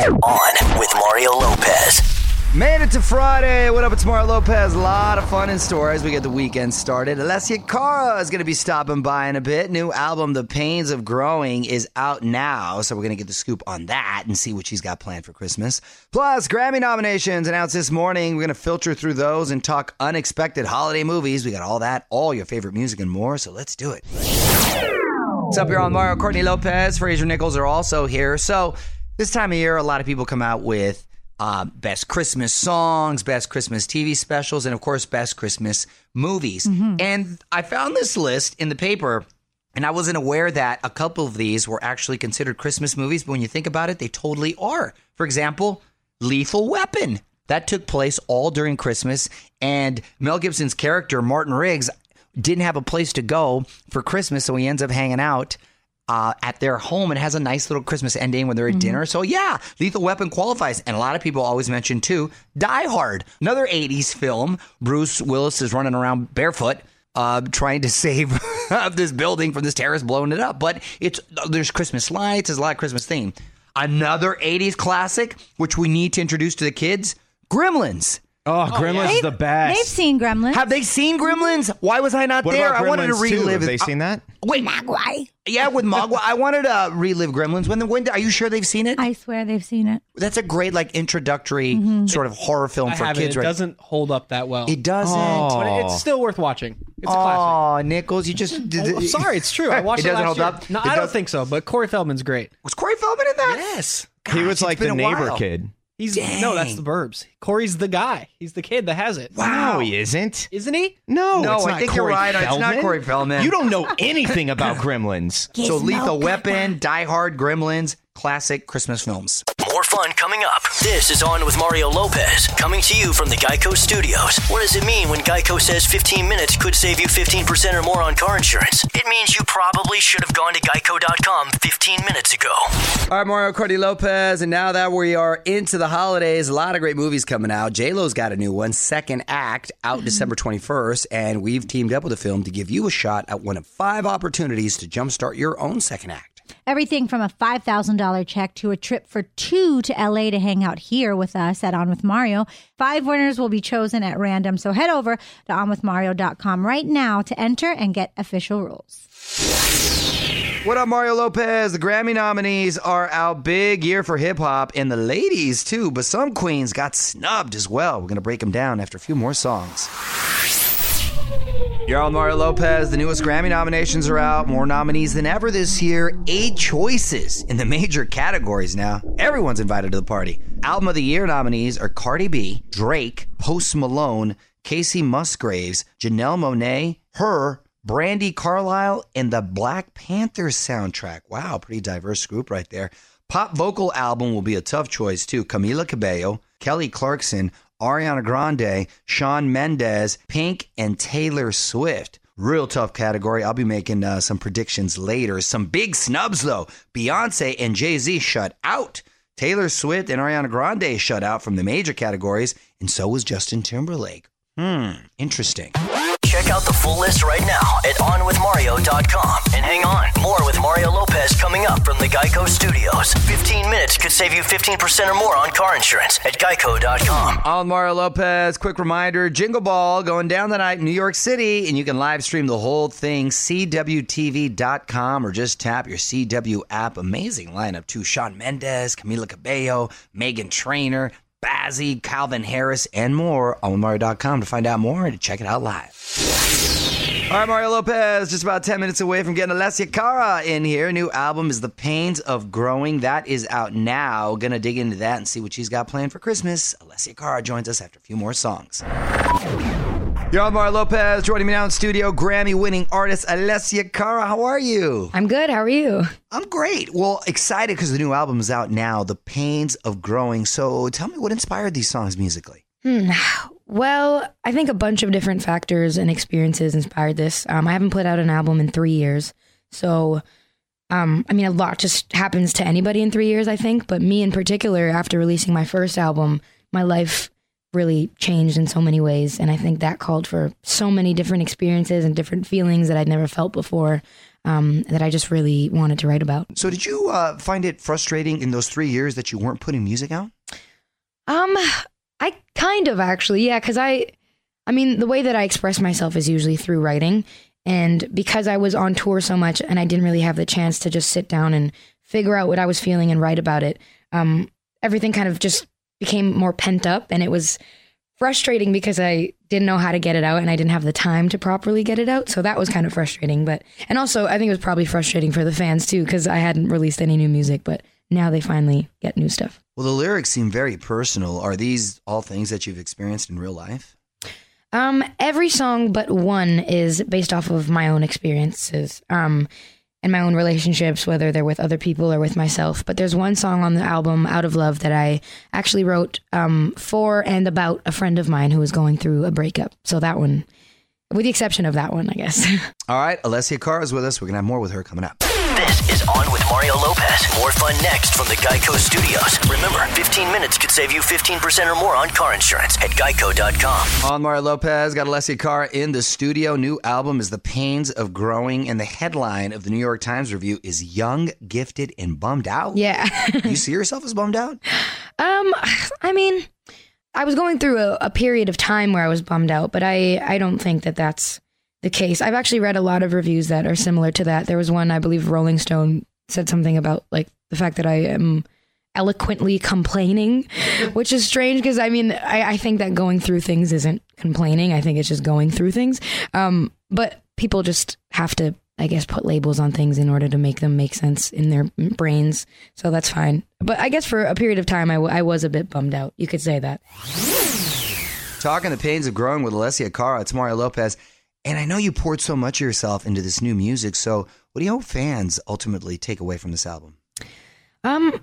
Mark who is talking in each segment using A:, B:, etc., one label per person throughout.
A: On with Mario Lopez.
B: Made it to Friday. What up? It's Mario Lopez. A lot of fun in store as we get the weekend started. Alessia Cara is going to be stopping by in a bit. New album, The Pains of Growing, is out now. So we're going to get the scoop on that and see what she's got planned for Christmas. Plus, Grammy nominations announced this morning. We're going to filter through those and talk unexpected holiday movies. We got all that, all your favorite music and more. So let's do it. What's up, here on Mario? Courtney Lopez, Fraser Nichols are also here. So this time of year, a lot of people come out with uh, best Christmas songs, best Christmas TV specials, and of course, best Christmas movies. And I found this list in the paper, and I wasn't aware that a couple of these were actually considered Christmas movies. But when you think about it, they totally are. For example, Lethal Weapon. That took place all during Christmas, and Mel Gibson's character, Martin Riggs, didn't have a place to go for Christmas, so he ends up hanging out uh, at their home and has a nice little Christmas ending when they're at dinner. So yeah, Lethal Weapon qualifies, and a lot of people always mention too Die Hard, another '80s film. Bruce Willis is running around barefoot. Uh, trying to save this building from this terrorist blowing it up, but it's there's Christmas lights, there's a lot of Christmas theme. Another '80s classic, which we need to introduce to the kids: Gremlins.
C: Oh, Gremlins is the best.
D: They've seen Gremlins.
B: Have they seen Gremlins? Why was I not
C: what
B: there?
C: about
B: I wanted to
C: Gremlins 2?
B: relive
C: Have they seen that?
B: Wait,
D: Mogwai.
B: yeah, with Mogwai. I wanted to relive Gremlins. When the when are you sure they've seen it?
D: I swear they've seen it.
B: That's a great like introductory
D: Mm-hmm.
B: sort of horror film
E: I
B: for
E: have it.
B: kids,
E: It
B: right?
E: doesn't hold up that well.
B: It doesn't.
E: but
C: Oh.
E: it's still worth watching. It's a classic.
B: Oh, Nichols, you just did
E: Oh, I'm sorry, it's true. I watched
B: It
E: it,
B: doesn't
E: last
B: hold
E: year.
B: up?
E: No,
B: It
E: I don't
B: does-
E: think so. But Corey Feldman's great.
B: Was Corey Feldman in that?
E: Yes,
C: he was like the neighbor kid.
E: He's
B: Dang.
E: no, that's the Burbs. Corey's the guy. He's the kid that has it.
B: Wow.
C: No, he isn't.
E: isn't he?
C: No,
B: No,
C: it's
B: I
C: not
B: think you're
C: Corey
B: right. It's not Corey Feldman.
C: You don't know anything about Gremlins.
B: So Lethal
D: Gizmo
B: Weapon, Die Hard, Gremlins, classic Christmas films.
A: More fun coming up. This is On with Mario Lopez, coming to you from the Geico Studios. What does it mean when Geico says 15 minutes could save you 15% or more on car insurance? It means you probably should have gone to geico.com 15 minutes ago.
B: All right, Mario Cordy Lopez, and now that we are into the holidays, a lot of great movies coming out. J Lo's got a new one, Second Act, out mm-hmm. December twenty first, and we've teamed up with a film to give you a shot at one of five opportunities to jumpstart your own second act.
D: Everything from a $5,000 check to a trip for two to LA to hang out here with us at On With Mario. Five winners will be chosen at random. So head over to onwithmario.com right now to enter and get official rules.
B: What up, Mario Lopez? The Grammy nominees are out big year for hip hop, and the ladies too, but some queens got snubbed as well. We're gonna break them down after a few more songs. You're on Mario Lopez. The newest Grammy nominations are out. More nominees than ever this year. Eight choices in the major categories now. Everyone's invited to the party. Album of the Year nominees are Cardi B, Drake, Post Malone, Kacey Musgraves, Janelle Monáe, Her, Brandi Carlile, and the Black Panther soundtrack. Wow, pretty diverse group right there. Pop vocal album will be a tough choice too. Camila Cabello, Kelly Clarkson, Ariana Grande, Shawn Mendes, Pink, and Taylor Swift. Real tough category. I'll be making uh, some predictions later. Some big snubs though. Beyonce and Jay Z shut out. Taylor Swift and Ariana Grande shut out from the major categories, and so was Justin Timberlake. Hmm, interesting.
A: Check out the full list right now at onwithmario.com. And hang on, more Studios. 15 minutes could save you 15% or more on car insurance at geico.com.
B: Mario Lopez. Quick reminder Jingle Ball going down tonight in New York City, and you can live stream the whole thing, CWTV.com, or just tap your CW app. Amazing lineup, too. Shawn Mendes, Camila Cabello, Meghan Trainor, Bazzi, Calvin Harris, and more on Mario.com to find out more and to check it out live. All right, Mario Lopez, just about 10 minutes away from getting Alessia Cara in here. New album is The Pains of Growing. That is out now. Gonna dig into that and see what she's got planned for Christmas. Alessia Cara joins us after a few more songs. You're on Mario Lopez. Joining me now in studio, Grammy winning artist Alessia Cara. How are you?
F: I'm good. How are you?
B: I'm great. Well, excited because the new album is out now, The Pains of Growing. So tell me what inspired these songs musically. Hmm.
F: Well, I think a bunch of different factors and experiences inspired this. Um, I haven't put out an album in three years. So, um, I mean, a lot just happens to anybody in three years, I think. But me in particular, after releasing my first album, my life really changed in so many ways. And I think that called for so many different experiences and different feelings that I'd never felt before. um, that I just really wanted to write about.
B: So, did you uh, find it frustrating in those three years that you weren't putting music out?
F: Um, I kind of actually, yeah, because I, I mean, the way that I express myself is usually through writing, and because I was on tour so much and I didn't really have the chance to just sit down and figure out what I was feeling and write about it, um, everything kind of just became more pent up, and it was frustrating because I didn't know how to get it out and I didn't have the time to properly get it out. So that was kind of frustrating. But and also I think it was probably frustrating for the fans too because I hadn't released any new music, but now they finally get new stuff.
B: Well, the lyrics seem very personal. Are these all things that you've experienced in real life?
F: Um, every song but one is based off of my own experiences. Um, and my own relationships, whether they're with other people or with myself. But there's one song on the album, Out of Love, that I actually wrote um, for and about a friend of mine who was going through a breakup. So that one, with the exception of that one, I guess.
B: All right, Alessia Cara is with us. We're going to have more with her coming up.
A: This is On with Mario Lopez. More fun next from the Geico Studios. Remember, 15 minutes could save you 15% or more on car insurance at geico.com.
B: On Mario Lopez, got Alessia Cara in the studio. New album is The Pains of Growing, and the headline of the New York Times review is Young, Gifted, and Bummed Out.
F: yeah.
B: you see yourself as bummed out?
F: Um, I mean, I was going through a, a period of time where I was bummed out, but I, I don't think that that's the case. I've actually read a lot of reviews that are similar to that. There was one, I believe Rolling Stone said something about like the fact that I am eloquently complaining, which is strange because I mean, I, I think that going through things isn't complaining. I think it's just going through things. Um, but people just have to, I guess, put labels on things in order to make them make sense in their brains. So that's fine. But I guess for a period of time, I, w- I was a bit bummed out. You could say that.
B: Talking the pains of growing with Alessia Cara. It's Mario Lopez. And I know you poured so much of yourself into this new music. So, what do you hope fans ultimately take away from this album?
F: Um,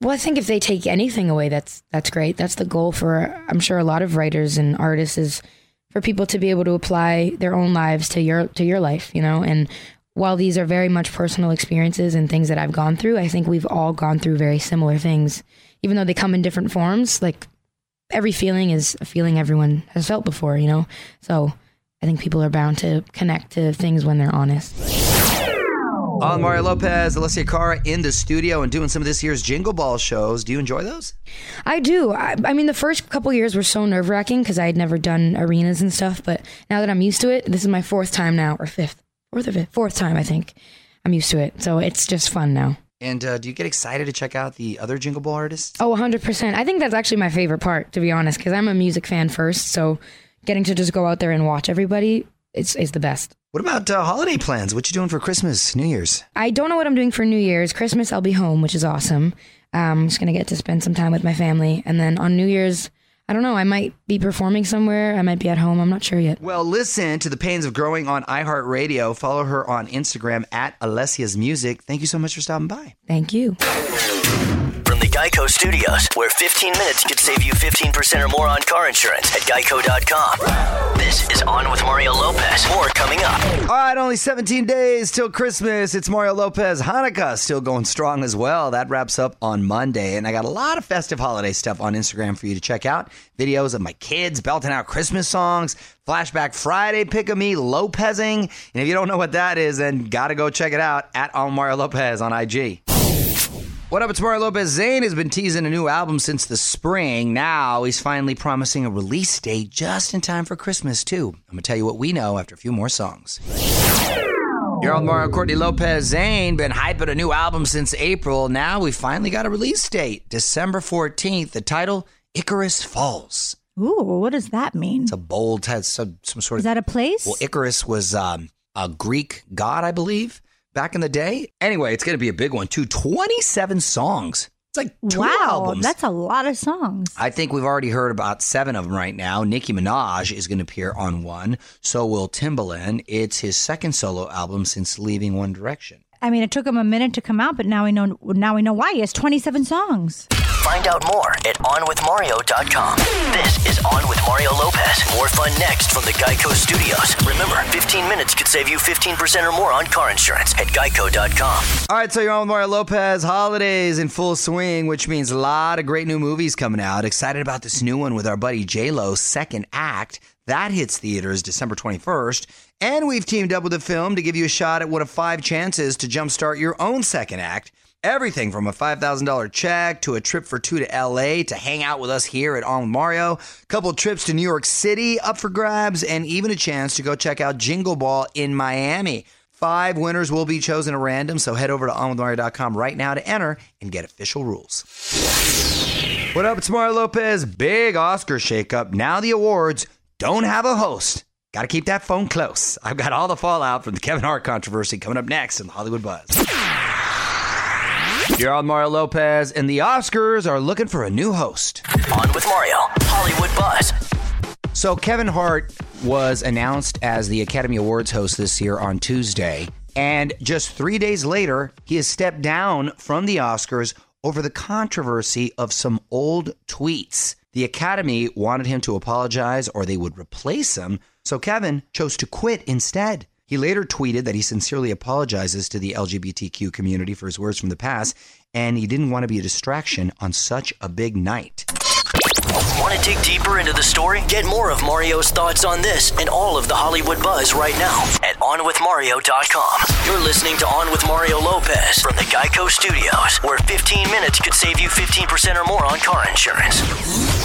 F: well, I think if they take anything away, that's that's great. That's the goal for I'm sure a lot of writers and artists is for people to be able to apply their own lives to your to your life, you know. And while these are very much personal experiences and things that I've gone through, I think we've all gone through very similar things, even though they come in different forms. Like every feeling is a feeling everyone has felt before, you know. So I think people are bound to connect to things when they're honest.
B: On Mario Lopez, Alessia Cara in the studio and doing some of this year's Jingle Ball shows. Do you enjoy those?
F: I do. I, I mean, the first couple years were so nerve wracking because I had never done arenas and stuff. But now that I'm used to it, this is my fourth time now, or fifth, fourth or fifth, fourth time I think. I'm used to it, so it's just fun now.
B: And uh, do you get excited to check out the other Jingle Ball artists?
F: Oh, 100%. I think that's actually my favorite part, to be honest, because I'm a music fan first. So getting to just go out there and watch everybody is, is the best.
B: What about uh, holiday plans? What you doing for Christmas, New Year's?
F: I don't know what I'm doing for New Year's. Christmas, I'll be home, which is awesome. Um, I'm just going to get to spend some time with my family. And then on New Year's, I don't know. I might be performing somewhere. I might be at home. I'm not sure yet.
B: Well, listen to the pains of growing on iHeartRadio. Follow her on Instagram at Alessia's Music. Thank you so much for stopping by.
F: Thank you.
A: Geico Studios, where 15 minutes could save you 15% or more on car insurance at geico.com. This is On with Mario Lopez. More coming up.
B: All right, only 17 days till Christmas. It's Mario Lopez. Hanukkah still going strong as well. That wraps up on Monday. And I got a lot of festive holiday stuff on Instagram for you to check out. Videos of my kids belting out Christmas songs, Flashback Friday, Pick a Me, Lopezing. And if you don't know what that is, then gotta go check it out at On Mario Lopez on IG. What up, it's Mario Lopez. Zayn has been teasing a new album since the spring. Now he's finally promising a release date just in time for Christmas, too. I'm going to tell you what we know after a few more songs. You're on Mario Courtney Lopez. Zayn been hyping a new album since April. Now we finally got a release date, December 14th. The title, Icarus Falls.
D: Ooh, what does that mean?
B: It's a bold, some, some sort of.
D: Is that a place?
B: well, Icarus was um, a Greek god, I believe, back in the day. Anyway, it's going to be a big one, too. 27 songs. It's like two
D: wow,
B: albums.
D: that's a lot of songs.
B: I think we've already heard about seven of them right now. Nicki Minaj is going to appear on one. So will Timbaland. It's his second solo album since leaving One Direction.
D: I mean, it took him a minute to come out, but now we know now we know why he has 27 songs.
A: Find out more at onwithmario.com. This is On with Mario Lopez. More fun next from the Geico Studios. Remember, 15 minutes could save you 15% or more on car insurance at geico.com.
B: All right, so you're on with Mario Lopez. Holidays in full swing, which means a lot of great new movies coming out. Excited about this new one with our buddy J Lo, Second Act. That hits theaters December 21st. And we've teamed up with a film to give you a shot at what a five chances to jumpstart your own second act. Everything from a $5,000 check to a trip for two to LA to hang out with us here at On Mario, couple trips to New York City up for grabs, and even a chance to go check out Jingle Ball in Miami. Five winners will be chosen at random, so head over to onwithmario.com right now to enter and get official rules. What up? It's Mario Lopez. Big Oscar shakeup. Now the awards don't have a host. Got to keep that phone close. I've got all the fallout from the Kevin Hart controversy coming up next in the Hollywood Buzz. You're on Mario Lopez, and the Oscars are looking for a new host.
A: On with Mario, Hollywood Buzz.
B: So, Kevin Hart was announced as the Academy Awards host this year on Tuesday. And just three days later, he has stepped down from the Oscars over the controversy of some old tweets. The Academy wanted him to apologize or they would replace him. So, Kevin chose to quit instead. He later tweeted that he sincerely apologizes to the LGBTQ community for his words from the past, and he didn't want to be a distraction on such a big night.
A: Want to dig deeper into the story? Get more of Mario's thoughts on this and all of the Hollywood buzz right now at OnWithMario.com. You're listening to On with Mario Lopez from the Geico Studios, where 15 minutes could save you 15% or more on car insurance.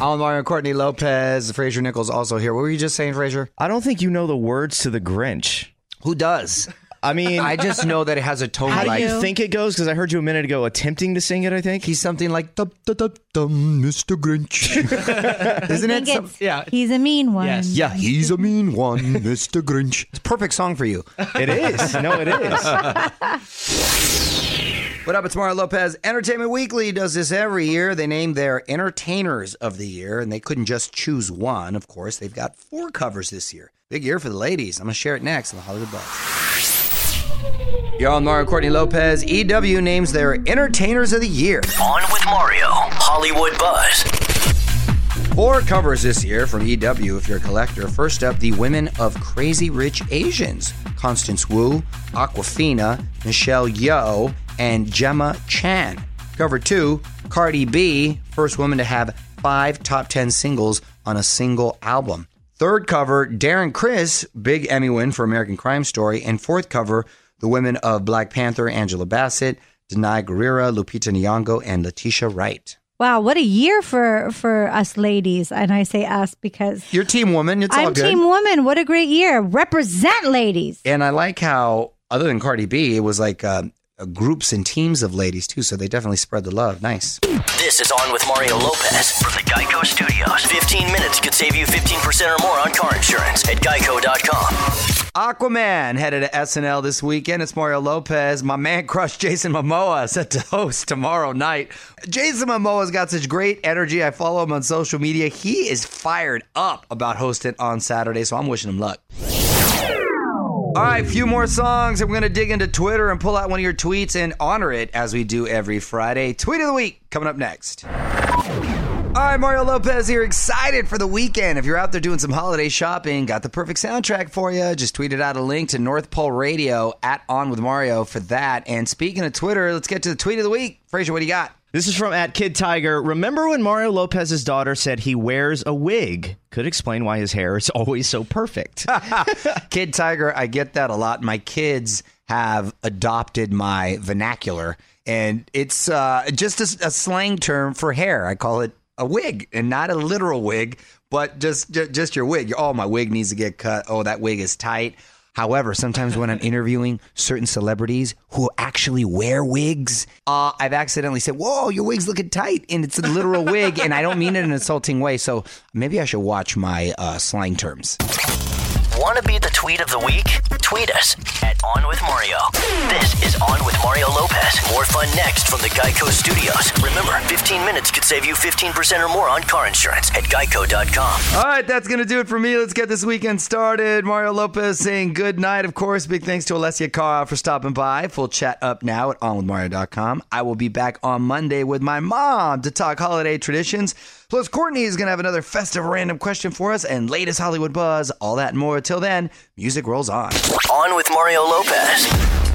B: Alan Mario and Courtney Lopez, Fraser Nichols also here. What were you just saying, Fraser?
C: I don't think you know the words to the Grinch.
B: Who does?
C: I mean,
B: I just know that it has a tone
C: how do
B: like
C: you think it goes? Because I heard you a minute ago attempting to sing it. I think
B: he's something like dum dum dum dum, Mr. Grinch. Isn't it? Some,
E: yeah.
D: he's a mean one.
E: Yes.
B: yeah, he's a mean one, Mr. Grinch. It's a perfect song for you.
C: it is. No, it is.
B: What up? It's Mario Lopez. Entertainment Weekly does this every year. They name their entertainers of the year, and they couldn't just choose one. Of course, they've got four covers this year. Big year for the ladies. I'm gonna share it next on the Hollywood Buzz. You're on Mario Courtney Lopez. EW names their entertainers of the year.
A: On with Mario, Hollywood Buzz.
B: Four covers this year from EW if you're a collector. First up, the women of Crazy Rich Asians Constance Wu, Awkwafina, Michelle Yeoh, and Gemma Chan. Cover two, Cardi B, first woman to have five top 10 singles on a single album. Third cover, Darren Criss, big Emmy win for American Crime Story. And fourth cover, the women of Black Panther, Angela Bassett, Danai Gurira, Lupita Nyong'o, and Letitia Wright.
D: Wow, what a year for for us ladies, and I say us because
B: You're team woman. It's
D: I'm
B: good.
D: team woman. What a great year! Represent ladies.
B: And I like how, other than Cardi B, it was like uh, Uh, groups and teams of ladies too. So they definitely spread the love. Nice.
A: This is On with Mario Lopez from the Geico Studios. 15 minutes could save you 15% or more on car insurance at geico.com.
B: Aquaman headed to SNL this weekend. It's Mario Lopez. My man crush Jason Momoa set to host tomorrow night. Jason Momoa's got such great energy. I follow him on social media. He is fired up about hosting on Saturday, so I'm wishing him luck. All right, a few more songs, and we're going to dig into Twitter and pull out one of your tweets and honor it as we do every Friday. Tweet of the week coming up next. All right, Mario Lopez here, excited for the weekend. If you're out there doing some holiday shopping, got the perfect soundtrack for you. Just tweeted out a link to North Pole Radio at On with Mario for that. And speaking of Twitter, let's get to the tweet of the week. Fraser, what do you got?
C: This is from at Kid Tiger. Remember when Mario Lopez's daughter said he wears a wig? Could explain why his hair is always so perfect.
B: Kid Tiger, I get that a lot. My kids have adopted my vernacular, and it's uh, just a, a slang term for hair. I call it a wig, and not a literal wig, but just just, just your wig. Oh, my wig needs to get cut. Oh, that wig is tight. However, sometimes when I'm interviewing certain celebrities who actually wear wigs, uh, I've accidentally said, "Whoa, your wig's looking tight," and it's a literal wig, and I don't mean it in an insulting way. So maybe I should watch my uh, slang terms.
A: Want to be the tweet of the week? Tweet us at On With Mario. This is On With Mario Lopez. More fun next from the Geico Studios. Remember, 15 minutes could save you 15% or more on car insurance at geico.com.
B: All right, that's going to do it for me. Let's get this weekend started. Mario Lopez saying good night, of course. Big thanks to Alessia Cara for stopping by. Full chat up now at onwithmario.com. I will be back on Monday with my mom to talk holiday traditions. Plus, Courtney is going to have another festive random question for us and latest Hollywood buzz, all that and more. Till then, music rolls on.
A: On with Mario Lopez.